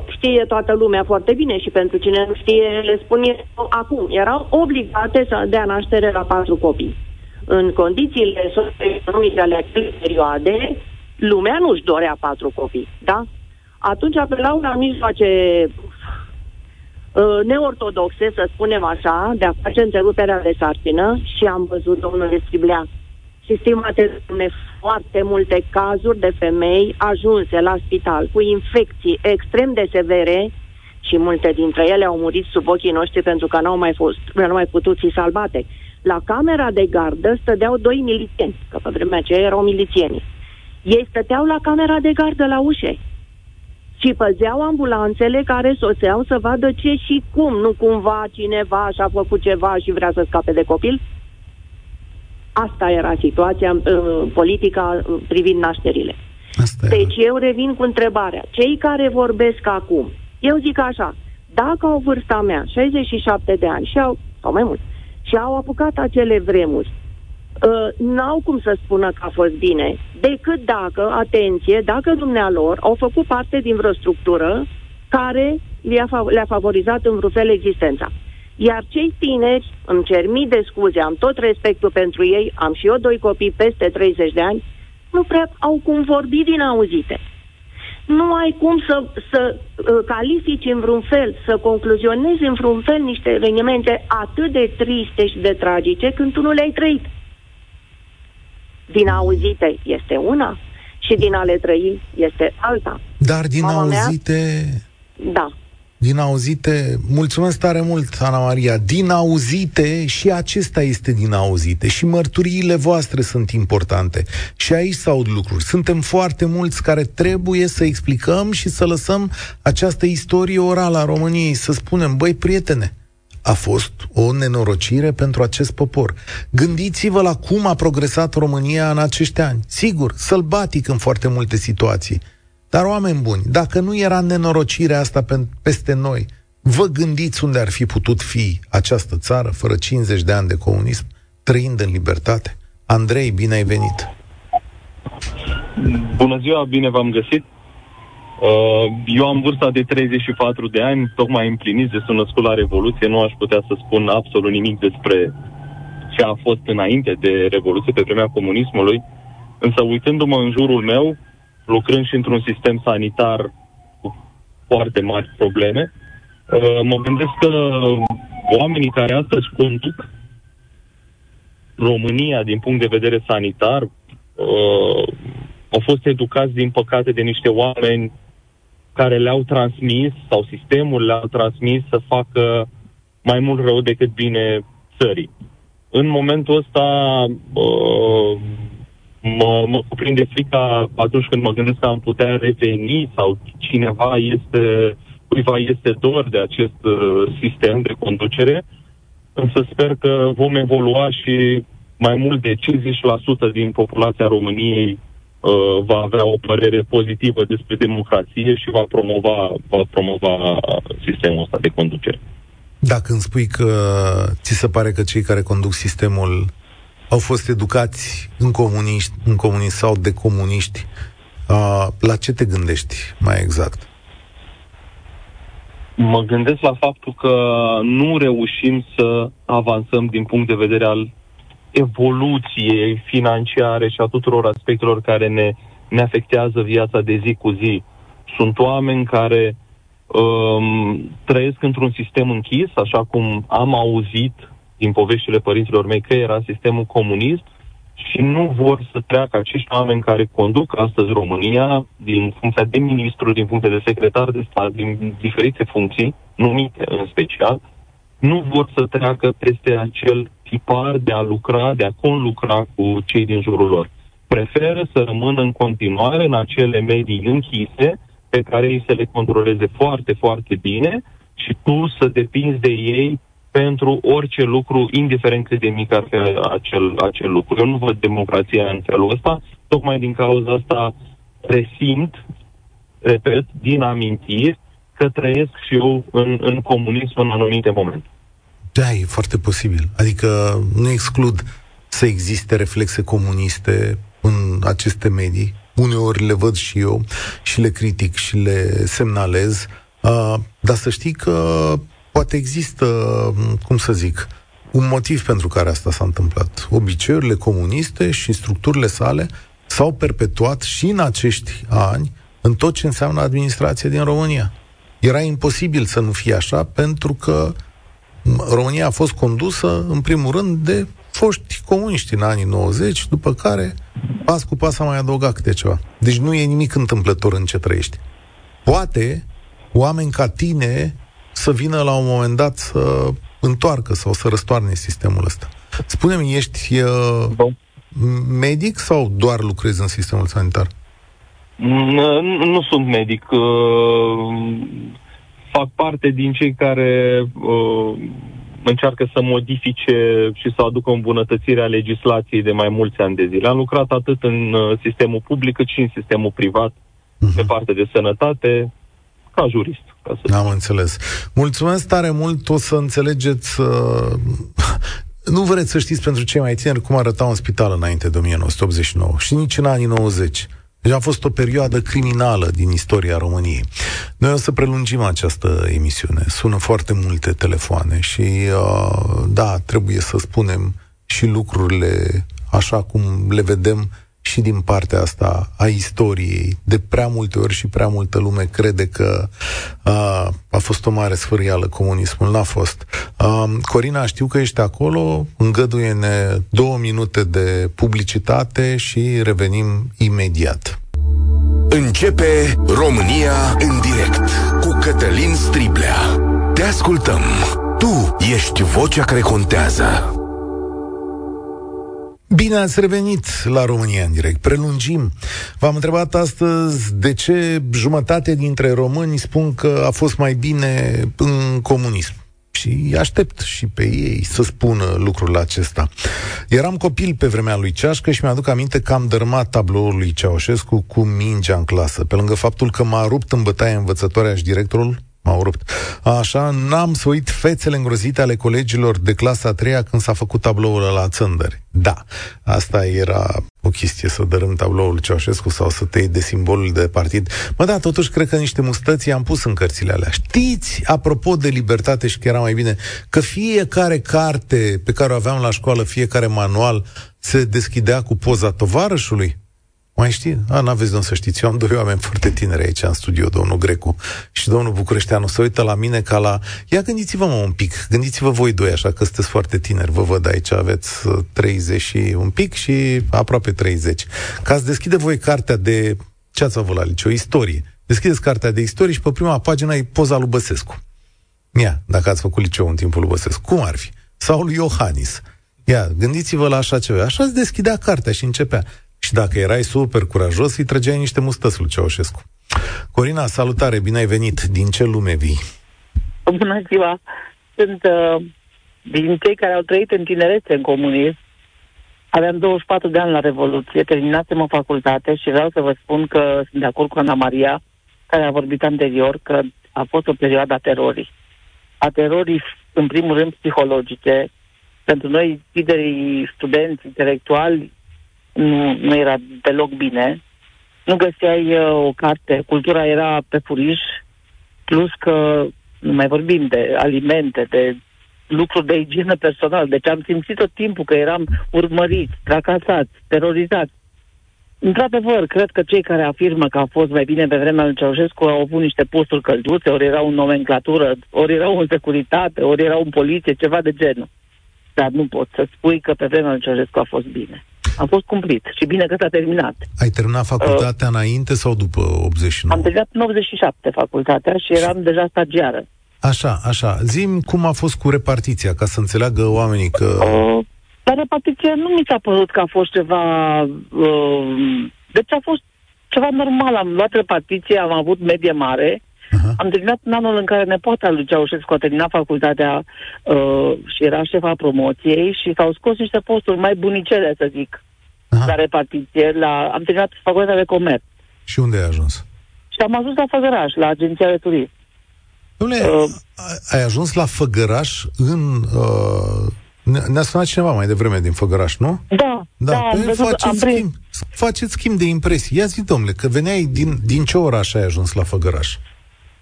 știe toată lumea foarte bine și pentru cine nu știe, le spun eu acum, erau obligate să dea naștere la patru copii. În condițiile socioeconomice ale acelei perioade, lumea nu-și dorea patru copii, da? Atunci apelau la mijloace uh, neortodoxe, să spunem așa, de a face întreruperea de sarcină și am văzut, domnule Striblea, și stimate domne, foarte multe cazuri de femei ajunse la spital cu infecții extrem de severe și multe dintre ele au murit sub ochii noștri pentru că n-au mai, fost, n-au mai putut fi salvate. La camera de gardă stădeau doi milițieni, că pe vremea aceea erau milițieni. Ei stăteau la camera de gardă la ușe și păzeau ambulanțele care soseau să vadă ce și cum, nu cumva cineva și-a făcut ceva și vrea să scape de copil. Asta era situația uh, politica uh, privind nașterile. Asta deci eu revin cu întrebarea. Cei care vorbesc acum, eu zic așa, dacă au vârsta mea, 67 de ani, și au, sau mai mult, și au apucat acele vremuri, uh, n-au cum să spună că a fost bine, decât dacă, atenție, dacă dumnealor au făcut parte din vreo structură care le-a, le-a favorizat în vreun fel existența. Iar cei tineri, îmi cer mii de scuze, am tot respectul pentru ei, am și eu doi copii peste 30 de ani, nu prea au cum vorbi din auzite. Nu ai cum să, să uh, califici în vreun fel, să concluzionezi în vreun fel niște evenimente atât de triste și de tragice când tu nu le-ai trăit. Din auzite este una și din a le trăi este alta. Dar din Mama auzite... Mea, da. Din auzite, mulțumesc tare mult, Ana Maria, din auzite și acesta este din auzite. Și mărturiile voastre sunt importante. Și aici s aud lucruri. Suntem foarte mulți care trebuie să explicăm și să lăsăm această istorie orală a României, să spunem, băi, prietene, a fost o nenorocire pentru acest popor. Gândiți-vă la cum a progresat România în acești ani. Sigur, sălbatic în foarte multe situații, dar, oameni buni, dacă nu era nenorocirea asta pe, peste noi, vă gândiți unde ar fi putut fi această țară fără 50 de ani de comunism, trăind în libertate? Andrei, bine ai venit! Bună ziua, bine v-am găsit! Uh, eu am vârsta de 34 de ani, tocmai împlinit, de sunt născut la Revoluție, nu aș putea să spun absolut nimic despre ce a fost înainte de Revoluție, pe vremea comunismului, însă uitându-mă în jurul meu, lucrând și într-un sistem sanitar cu foarte mari probleme, uh, mă gândesc că oamenii care astăzi conduc România din punct de vedere sanitar uh, au fost educați, din păcate, de niște oameni care le-au transmis, sau sistemul le-au transmis să facă mai mult rău decât bine țării. în momentul ăsta uh, mă, mă cuprinde frica atunci când mă gândesc că am putea reveni sau cineva este, cuiva este dor de acest uh, sistem de conducere, însă sper că vom evolua și mai mult de 50% din populația României uh, va avea o părere pozitivă despre democrație și va promova, va promova sistemul ăsta de conducere. Dacă îmi spui că ți se pare că cei care conduc sistemul au fost educați în comuniști, în comuniști sau de comuniști, uh, la ce te gândești mai exact? Mă gândesc la faptul că nu reușim să avansăm din punct de vedere al evoluției financiare și a tuturor aspectelor care ne, ne afectează viața de zi cu zi. Sunt oameni care um, trăiesc într-un sistem închis, așa cum am auzit din poveștile părinților mei că era sistemul comunist și nu vor să treacă acești oameni care conduc astăzi România din funcția de ministru, din funcția de secretar de stat, din diferite funcții, numite în special, nu vor să treacă peste acel tipar de a lucra, de a conlucra cu cei din jurul lor. Preferă să rămână în continuare în acele medii închise pe care ei să le controleze foarte, foarte bine și tu să depinzi de ei pentru orice lucru, indiferent cât de mic ar fi acel, acel lucru. Eu nu văd democrația în felul ăsta, tocmai din cauza asta resimt, repet, din amintiri, că trăiesc și eu în, în comunism în anumite momente. Da, e foarte posibil. Adică nu exclud să existe reflexe comuniste în aceste medii. Uneori le văd și eu și le critic și le semnalez. Uh, dar să știi că poate există, cum să zic, un motiv pentru care asta s-a întâmplat. Obiceiurile comuniste și structurile sale s-au perpetuat și în acești ani în tot ce înseamnă administrație din România. Era imposibil să nu fie așa pentru că România a fost condusă, în primul rând, de foști comuniști în anii 90, după care, pas cu pas, a mai adăugat câte ceva. Deci nu e nimic întâmplător în ce trăiești. Poate oameni ca tine să vină la un moment dat să întoarcă sau să răstoarne sistemul ăsta. Spune-mi, ești uh, medic sau doar lucrezi în sistemul sanitar? Nu, nu sunt medic. Uh, fac parte din cei care uh, încearcă să modifice și să aducă îmbunătățirea legislației de mai mulți ani de zile. Am lucrat atât în uh, sistemul public cât și în sistemul privat, uh-huh. pe parte de sănătate, ca jurist. Ca să Am înțeles. Mulțumesc tare mult, o să înțelegeți... Uh... Nu vreți să știți pentru cei mai tineri cum arăta un spital înainte de 1989 și nici în anii 90. Deci a fost o perioadă criminală din istoria României. Noi o să prelungim această emisiune. Sună foarte multe telefoane și, uh, da, trebuie să spunem și lucrurile așa cum le vedem și din partea asta a istoriei. De prea multe ori și prea multă lume crede că a, a fost o mare sfârială comunismul. N-a fost. A, Corina, știu că ești acolo, îngăduie-ne două minute de publicitate și revenim imediat. Începe România în direct cu Cătălin Striblea. Te ascultăm. Tu ești vocea care contează. Bine ați revenit la România în direct. Prelungim. V-am întrebat astăzi de ce jumătate dintre români spun că a fost mai bine în comunism. Și aștept și pe ei să spună lucrul acesta. Eram copil pe vremea lui Ceașcă și mi-aduc aminte că am dărmat tabloul lui Ceaușescu cu mingea în clasă. Pe lângă faptul că m-a rupt în bătaie învățătoarea și directorul, m-au rupt. Așa, n-am să uit fețele îngrozite ale colegilor de clasa a treia când s-a făcut tabloul la țândări. Da, asta era o chestie să dărâm tabloul Ceaușescu sau să te iei de simbolul de partid. Mă, da, totuși cred că niște mustăți am pus în cărțile alea. Știți, apropo de libertate și că era mai bine, că fiecare carte pe care o aveam la școală, fiecare manual, se deschidea cu poza tovarășului? Mai știi? A, n-aveți de să știți. Eu am doi oameni foarte tineri aici în studio, domnul Grecu și domnul Bucureșteanu. Se uită la mine ca la... Ia gândiți-vă mă un pic, gândiți-vă voi doi așa, că sunteți foarte tineri. Vă văd aici, aveți 30 uh, și un pic și aproape 30. Ca să deschide voi cartea de... Ce ați avut la liceu? Istorie. Deschideți cartea de istorie și pe prima pagină e poza lui Băsescu. Ia, dacă ați făcut liceu în timpul lui Băsescu. Cum ar fi? Sau lui Iohannis Ia, gândiți-vă la așa ceva. Așa îți deschidea cartea și începea. Și dacă erai super curajos, îi trăgeai niște mustăți lui Ceaușescu. Corina, salutare, bine ai venit. Din ce lume vii? Bună ziua! Sunt uh, din cei care au trăit în tinerețe în comunism. Aveam 24 de ani la Revoluție, terminasem o facultate și vreau să vă spun că sunt de acord cu Ana Maria, care a vorbit anterior, că a fost o perioadă a terorii. A terorii, în primul rând, psihologice. Pentru noi, liderii, studenți, intelectuali, nu, nu era deloc bine. Nu găseai uh, o carte, cultura era pe furiș, plus că nu mai vorbim de alimente, de lucruri de igienă personal. Deci am simțit tot timpul că eram urmăriți, tracasați, terorizați. Într-adevăr, cred că cei care afirmă că a fost mai bine pe vremea lui Ceaușescu au avut niște posturi călduțe, ori erau în nomenclatură, ori erau în securitate, ori erau în poliție, ceva de genul. Dar nu pot să spui că pe vremea lui Ceaușescu a fost bine. A fost cumplit și bine că s-a terminat. Ai terminat facultatea uh, înainte sau după 89? Am terminat în 87 facultatea și eram deja stagiară. Așa, așa. Zim cum a fost cu repartiția, ca să înțeleagă oamenii că... Uh, la repartiție nu mi s-a părut că a fost ceva... Uh, deci a fost ceva normal. Am luat repartiție, am avut medie mare, uh-huh. am terminat în anul în care nepoata lui Ceaușescu a terminat facultatea uh, și era șefa promoției și s-au scos niște posturi mai bunicele, să zic, uh-huh. la repartiție. La, am terminat facultatea de comerț. Și unde ai ajuns? Și am ajuns la Făgăraș, la agenția de turism. Dom'le, uh, ai ajuns la Făgăraș în... Uh, ne-a sunat cineva mai devreme din Făgăraș, nu? Da, da, da am păi văzut, faceți, am schimb, faceți schimb de impresii. Ia zi, domnule, că veneai din, din ce oraș ai ajuns la Făgăraș?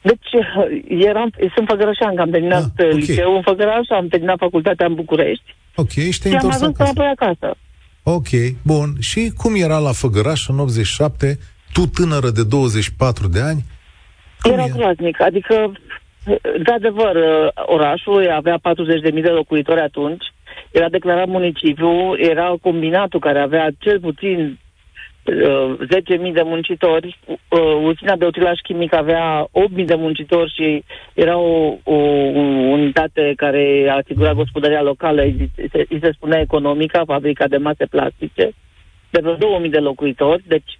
Deci, eram, sunt făgărășan, că am terminat ah, okay. liceul în Făgăraș, am terminat facultatea în București. Ok, și te-ai și am ajuns acasă. acasă. Ok, bun. Și cum era la Făgăraș în 87, tu tânără de 24 de ani? Era groaznic, adică de adevăr, orașul avea 40.000 de locuitori atunci, era declarat municipiu, era combinatul care avea cel puțin uh, 10.000 de muncitori, uh, usina de utilaj chimic avea 8.000 de muncitori și era o, o, o unitate care asigura gospodăria locală, îi se, îi se spunea economica, fabrica de mase plastice, de vreo 2.000 de locuitori, deci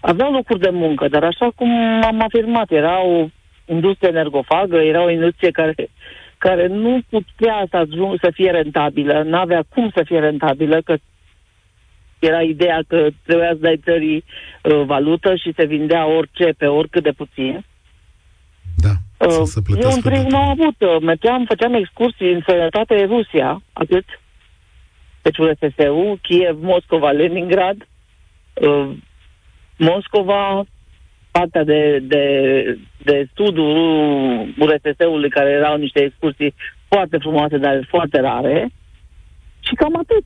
aveau locuri de muncă, dar așa cum am afirmat, era o industrie energofagă, era o industrie care, care nu putea să, ajung, să fie rentabilă, nu avea cum să fie rentabilă, că era ideea că trebuia să dai țării uh, valută și se vindea orice pe oricât de puțin. Da, uh, să se Eu în primul nu am avut. Uh, mergeam, făceam excursii în sănătate Rusia, atât. Deci URSS-ul, Kiev, Moscova, Leningrad, uh, Moscova, partea de, de, de studiu URSS-ului, care erau niște excursii foarte frumoase, dar foarte rare. Și cam atât.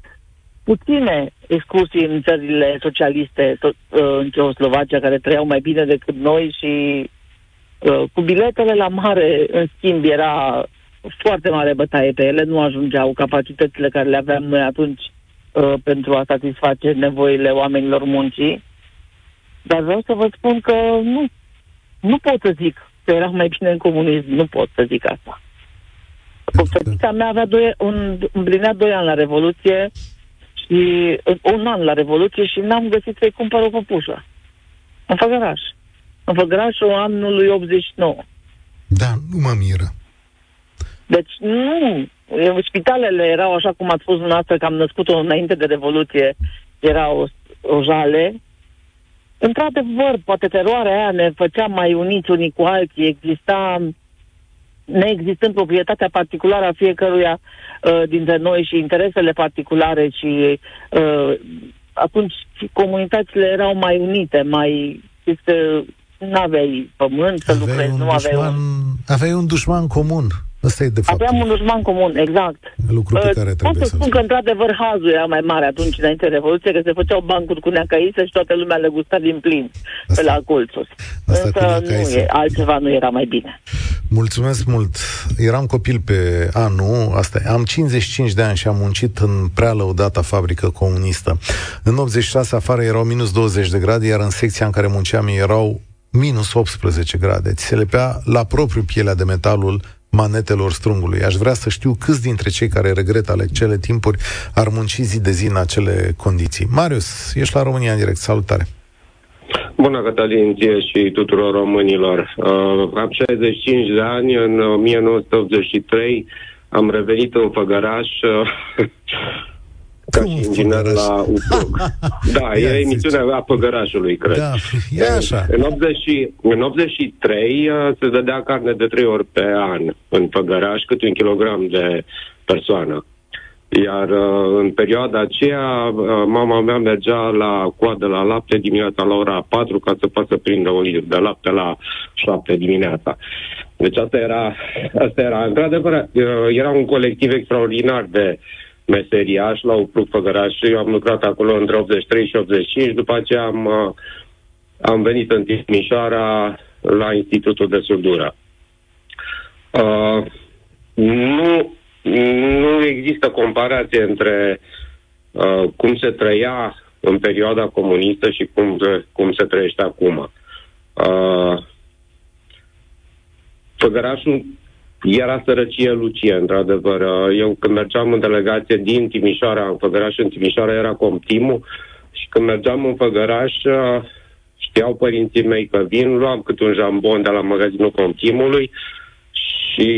Puține excursii în țările socialiste, uh, în Ceoslovacia, care trăiau mai bine decât noi și uh, cu biletele la mare, în schimb, era foarte mare bătaie pe ele, nu ajungeau capacitățile care le aveam noi atunci uh, pentru a satisface nevoile oamenilor muncii. Dar vreau să vă spun că nu, nu pot să zic că era mai bine în comunism. Nu pot să zic asta. Fetița mea avea doi, un, împlinea doi ani la Revoluție și un an la Revoluție și n-am găsit să-i cumpăr o păpușă. În Făgăraș. În Făgărașul anului 89. Da, nu mă miră. Deci nu, spitalele erau așa cum ați spus dumneavoastră, că am născut-o înainte de Revoluție, erau o jale, Într-adevăr, poate teroarea aia ne făcea mai uniți unii cu alții, exista neexistând proprietatea particulară a fiecăruia uh, dintre noi și interesele particulare și uh, atunci comunitățile erau mai unite, mai... nu aveai pământ să aveai lucrezi, nu aveai un... Aveai un dușman comun. Asta e de fapt. Aveam un dușman comun, exact. Lucru pe uh, care trebuie să spun că, într-adevăr, hazul era mai mare atunci, înainte de Revoluție, că se făceau bancuri cu neacăise și toată lumea le gusta din plin asta, pe la colțuri. Însă nu e, altceva nu era mai bine. Mulțumesc mult. Eram copil pe anul, asta am 55 de ani și am muncit în prea lăudata fabrică comunistă. În 86 afară erau minus 20 de grade, iar în secția în care munceam erau minus 18 grade. Ți se lepea la propriu pielea de metalul manetelor strungului. Aș vrea să știu câți dintre cei care regretă ale cele timpuri ar munci zi de zi în acele condiții. Marius, ești la România în direct. Salutare! Bună, Cătălin, ție și tuturor românilor. Uh, am 65 de ani, în 1983 am revenit în Făgăraș uh, ca și inginer la UPROC. da, e emisiunea a Făgărașului, cred. Da, e așa. În, 80, în 83 uh, se dădea carne de trei ori pe an în Făgăraș, cât un kilogram de persoană. Iar uh, în perioada aceea, uh, mama mea mergea la coadă la lapte dimineața la ora 4 ca să poată să prindă un litru de lapte la 7 dimineața. Deci asta era, asta era într-adevăr, uh, era un colectiv extraordinar de meseriași la Upruc Făgăraș. Eu am lucrat acolo între 83 și 85, după aceea am, am venit în Timișoara la Institutul de Surdură. Uh, nu nu există comparație între uh, cum se trăia în perioada comunistă și cum, cum se trăiește acum. Uh, Făgărașul era sărăcie lucie, într-adevăr. Uh, eu când mergeam în delegație din Timișoara, în Făgăraș, în Timișoara era Comtimul și când mergeam în Făgăraș, uh, știau părinții mei că vin, luam cât un jambon de la magazinul Comtimului, și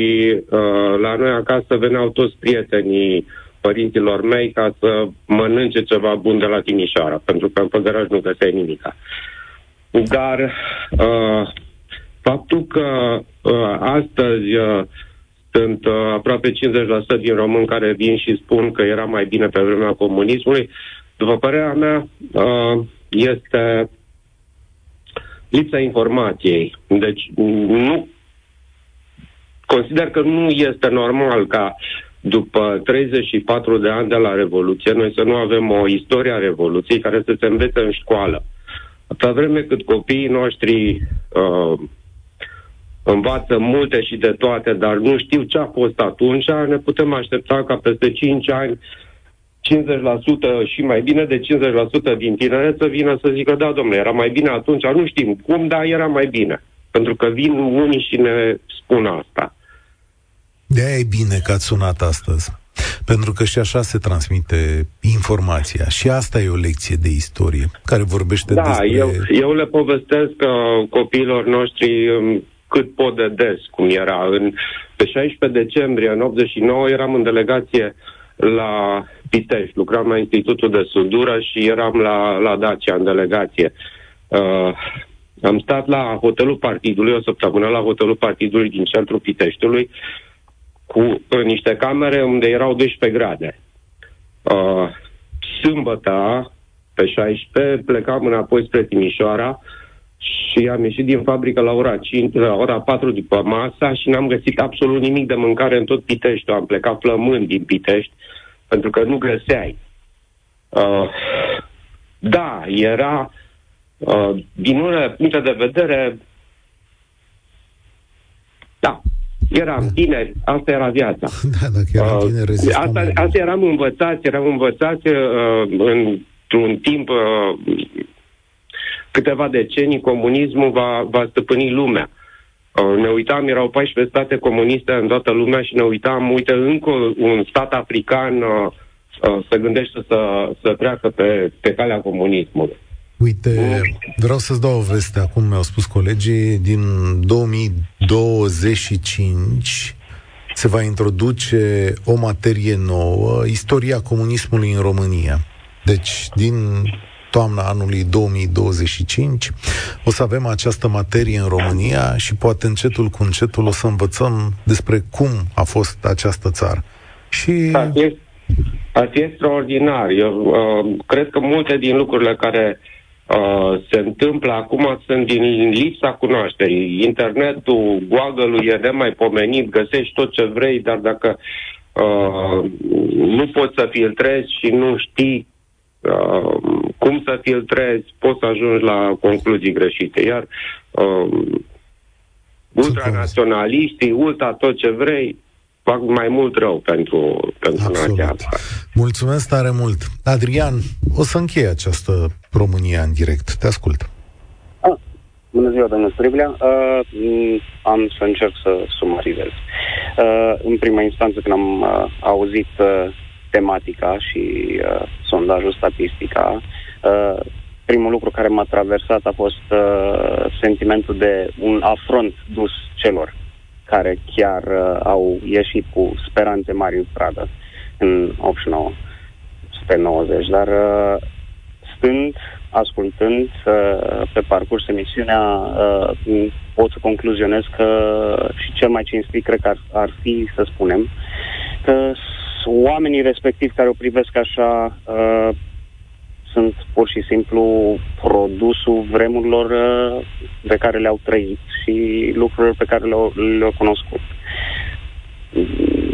uh, la noi acasă veneau toți prietenii părinților mei ca să mănânce ceva bun de la Timișoara, pentru că în Făgăraș nu găseai nimica. Dar uh, faptul că uh, astăzi uh, sunt uh, aproape 50% din români care vin și spun că era mai bine pe vremea comunismului, după părerea mea, uh, este lipsa informației. Deci nu consider că nu este normal ca după 34 de ani de la Revoluție, noi să nu avem o istorie a Revoluției care să se învețe în școală. Atâta vreme cât copiii noștri uh, învață multe și de toate, dar nu știu ce a fost atunci, ne putem aștepta ca peste 5 ani 50% și mai bine de 50% din tineret să vină să zică, da, domnule, era mai bine atunci, nu știm cum, dar era mai bine. Pentru că vin unii și ne spun asta. De-aia e bine că ați sunat astăzi. Pentru că și așa se transmite informația. Și asta e o lecție de istorie care vorbește da, despre... eu, eu le povestesc uh, copiilor noștri um, cât pot de des, cum era. În, pe 16 decembrie, în 89, eram în delegație la Pitești. Lucram la Institutul de Sudură și eram la, la Dacia în delegație. Uh, am stat la hotelul partidului, o săptămână la hotelul partidului din centrul Piteștiului cu niște camere unde erau 12 grade. Uh, sâmbătă, pe 16, plecam înapoi spre Timișoara și am ieșit din fabrică la ora 5, la ora 4 după masa și n-am găsit absolut nimic de mâncare în tot Pitești. Am plecat plămând din Pitești pentru că nu găseai. Uh, da, era uh, din unele puncte de vedere da, Eram tineri, asta era viața. Da, dacă eram uh, tineri, uh, asta, asta eram învățați, eram învățați uh, într-un timp, uh, câteva decenii, comunismul va, va stăpâni lumea. Uh, ne uitam, erau 14 state comuniste în toată lumea și ne uitam, uite, încă un stat african uh, uh, se gândește să, să treacă pe, pe calea comunismului. Uite, vreau să-ți dau o veste, acum mi-au spus colegii, din 2025 se va introduce o materie nouă, istoria comunismului în România. Deci, din toamna anului 2025 o să avem această materie în România și poate încetul cu încetul o să învățăm despre cum a fost această țară. Și... Ar fi extraordinar. Eu uh, cred că multe din lucrurile care uh, Uh, se întâmplă acum sunt din lipsa cunoașterii. Internetul, Google-ul e nemaipomenit, găsești tot ce vrei, dar dacă uh, nu poți să filtrezi și nu știi uh, cum să filtrezi, poți să ajungi la concluzii greșite. Iar uh, ultranaționaliștii, ultra tot ce vrei, fac mai mult rău pentru, pentru nația asta. Mulțumesc tare mult. Adrian, o să încheie această România în direct. Te ascult. Bună ziua, domnul Striblea. Uh, am să încerc să sumarizez. Uh, în prima instanță, când am uh, auzit uh, tematica și uh, sondajul statistica, uh, primul lucru care m-a traversat a fost uh, sentimentul de un afront dus celor care chiar uh, au ieșit cu speranțe mari în stradă în 89 spre 90, dar uh, stând, ascultând uh, pe parcurs emisiunea, uh, pot să concluzionez că și cel mai cinstit cred că ar, ar fi să spunem că oamenii respectivi care o privesc așa uh, sunt pur și simplu produsul vremurilor uh, pe care le-au trăit și lucrurilor pe care le-au, le-au cunoscut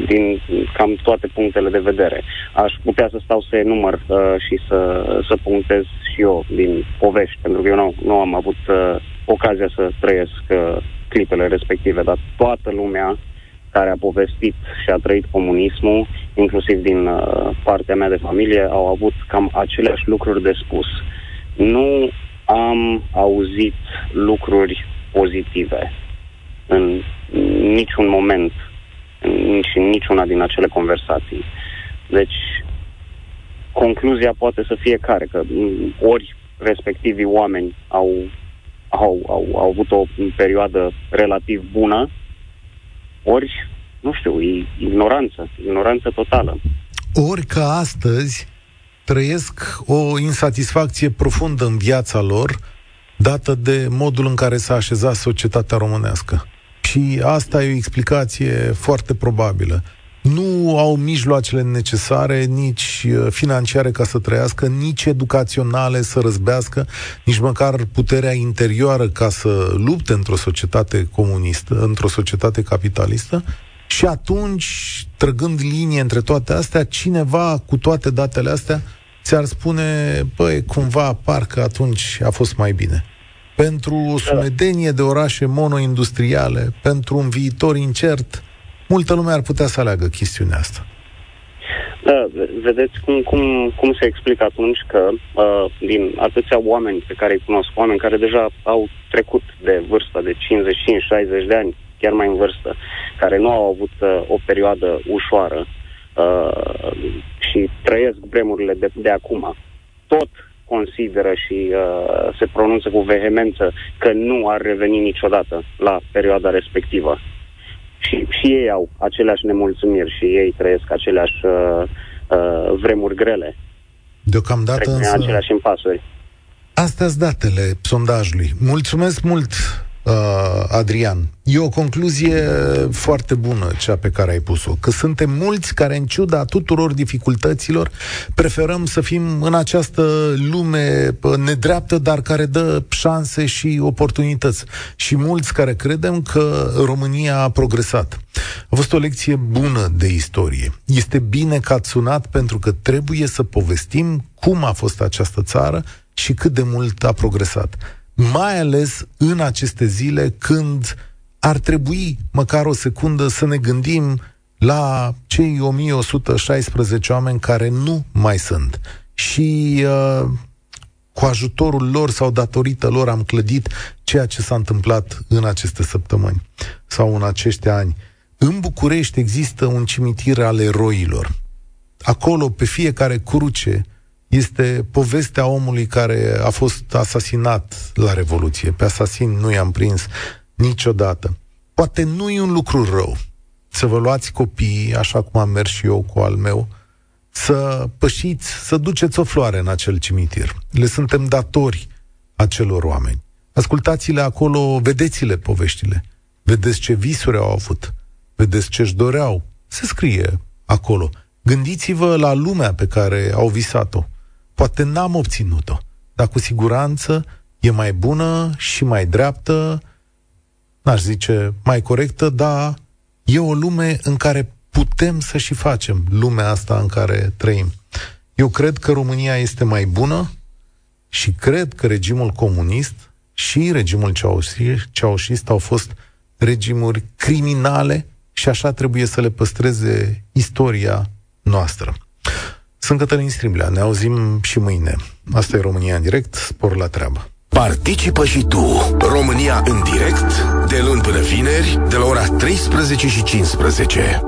din cam toate punctele de vedere. Aș putea să stau să enumăr uh, și să, să punctez și eu din povești, pentru că eu nu, nu am avut uh, ocazia să trăiesc uh, clipele respective, dar toată lumea care a povestit și a trăit comunismul, inclusiv din uh, partea mea de familie, au avut cam aceleași lucruri de spus. Nu am auzit lucruri pozitive în niciun moment și în niciuna din acele conversații. Deci, concluzia poate să fie care, că ori respectivii oameni au, au, au, au avut o perioadă relativ bună, ori, nu știu, e ignoranță, ignoranță totală. Ori că astăzi trăiesc o insatisfacție profundă în viața lor, dată de modul în care s-a așezat societatea românească. Și asta e o explicație foarte probabilă. Nu au mijloacele necesare, nici uh, financiare ca să trăiască, nici educaționale să răzbească, nici măcar puterea interioară ca să lupte într-o societate comunistă, într-o societate capitalistă. Și atunci, trăgând linie între toate astea, cineva cu toate datele astea ți-ar spune, băi, cumva, parcă atunci a fost mai bine pentru o sumedenie de orașe monoindustriale, pentru un viitor incert, multă lume ar putea să aleagă chestiunea asta. Da, vedeți cum, cum, cum se explică atunci că uh, din atâția oameni pe care îi cunosc, oameni care deja au trecut de vârsta de 55-60 de ani, chiar mai în vârstă, care nu au avut uh, o perioadă ușoară uh, și trăiesc vremurile de, de acum, tot consideră și uh, se pronunță cu vehemență că nu ar reveni niciodată la perioada respectivă. Și, și ei au aceleași nemulțumiri și ei trăiesc aceleași uh, uh, vremuri grele. Deocamdată însă... aceleași impasuri. Astea sunt datele sondajului. Mulțumesc mult uh, Adrian. E o concluzie foarte bună cea pe care ai pus-o, că suntem mulți care, în ciuda tuturor dificultăților, preferăm să fim în această lume nedreaptă, dar care dă șanse și oportunități. Și mulți care credem că România a progresat. A fost o lecție bună de istorie. Este bine că ați sunat pentru că trebuie să povestim cum a fost această țară și cât de mult a progresat mai ales în aceste zile când ar trebui măcar o secundă să ne gândim la cei 1116 oameni care nu mai sunt. Și uh, cu ajutorul lor sau datorită lor am clădit ceea ce s-a întâmplat în aceste săptămâni sau în acești ani. În București există un cimitir al eroilor. Acolo, pe fiecare cruce, este povestea omului care a fost asasinat la Revoluție. Pe asasin nu i-am prins niciodată. Poate nu e un lucru rău să vă luați copiii, așa cum am mers și eu cu al meu, să pășiți, să duceți o floare în acel cimitir. Le suntem datori acelor oameni. Ascultați-le acolo, vedeți-le poveștile. Vedeți ce visuri au avut. Vedeți ce-și doreau. Se scrie acolo. Gândiți-vă la lumea pe care au visat-o. Poate n-am obținut-o, dar cu siguranță e mai bună și mai dreaptă, n-aș zice mai corectă, dar e o lume în care putem să și facem lumea asta în care trăim. Eu cred că România este mai bună și cred că regimul comunist și regimul ceaușist au fost regimuri criminale și așa trebuie să le păstreze istoria noastră. Sunt Cătălin Striblea, ne auzim și mâine. Asta e România în direct, spor la treabă. Participă și tu. România în direct, de luni până vineri, de la ora 13 și 15.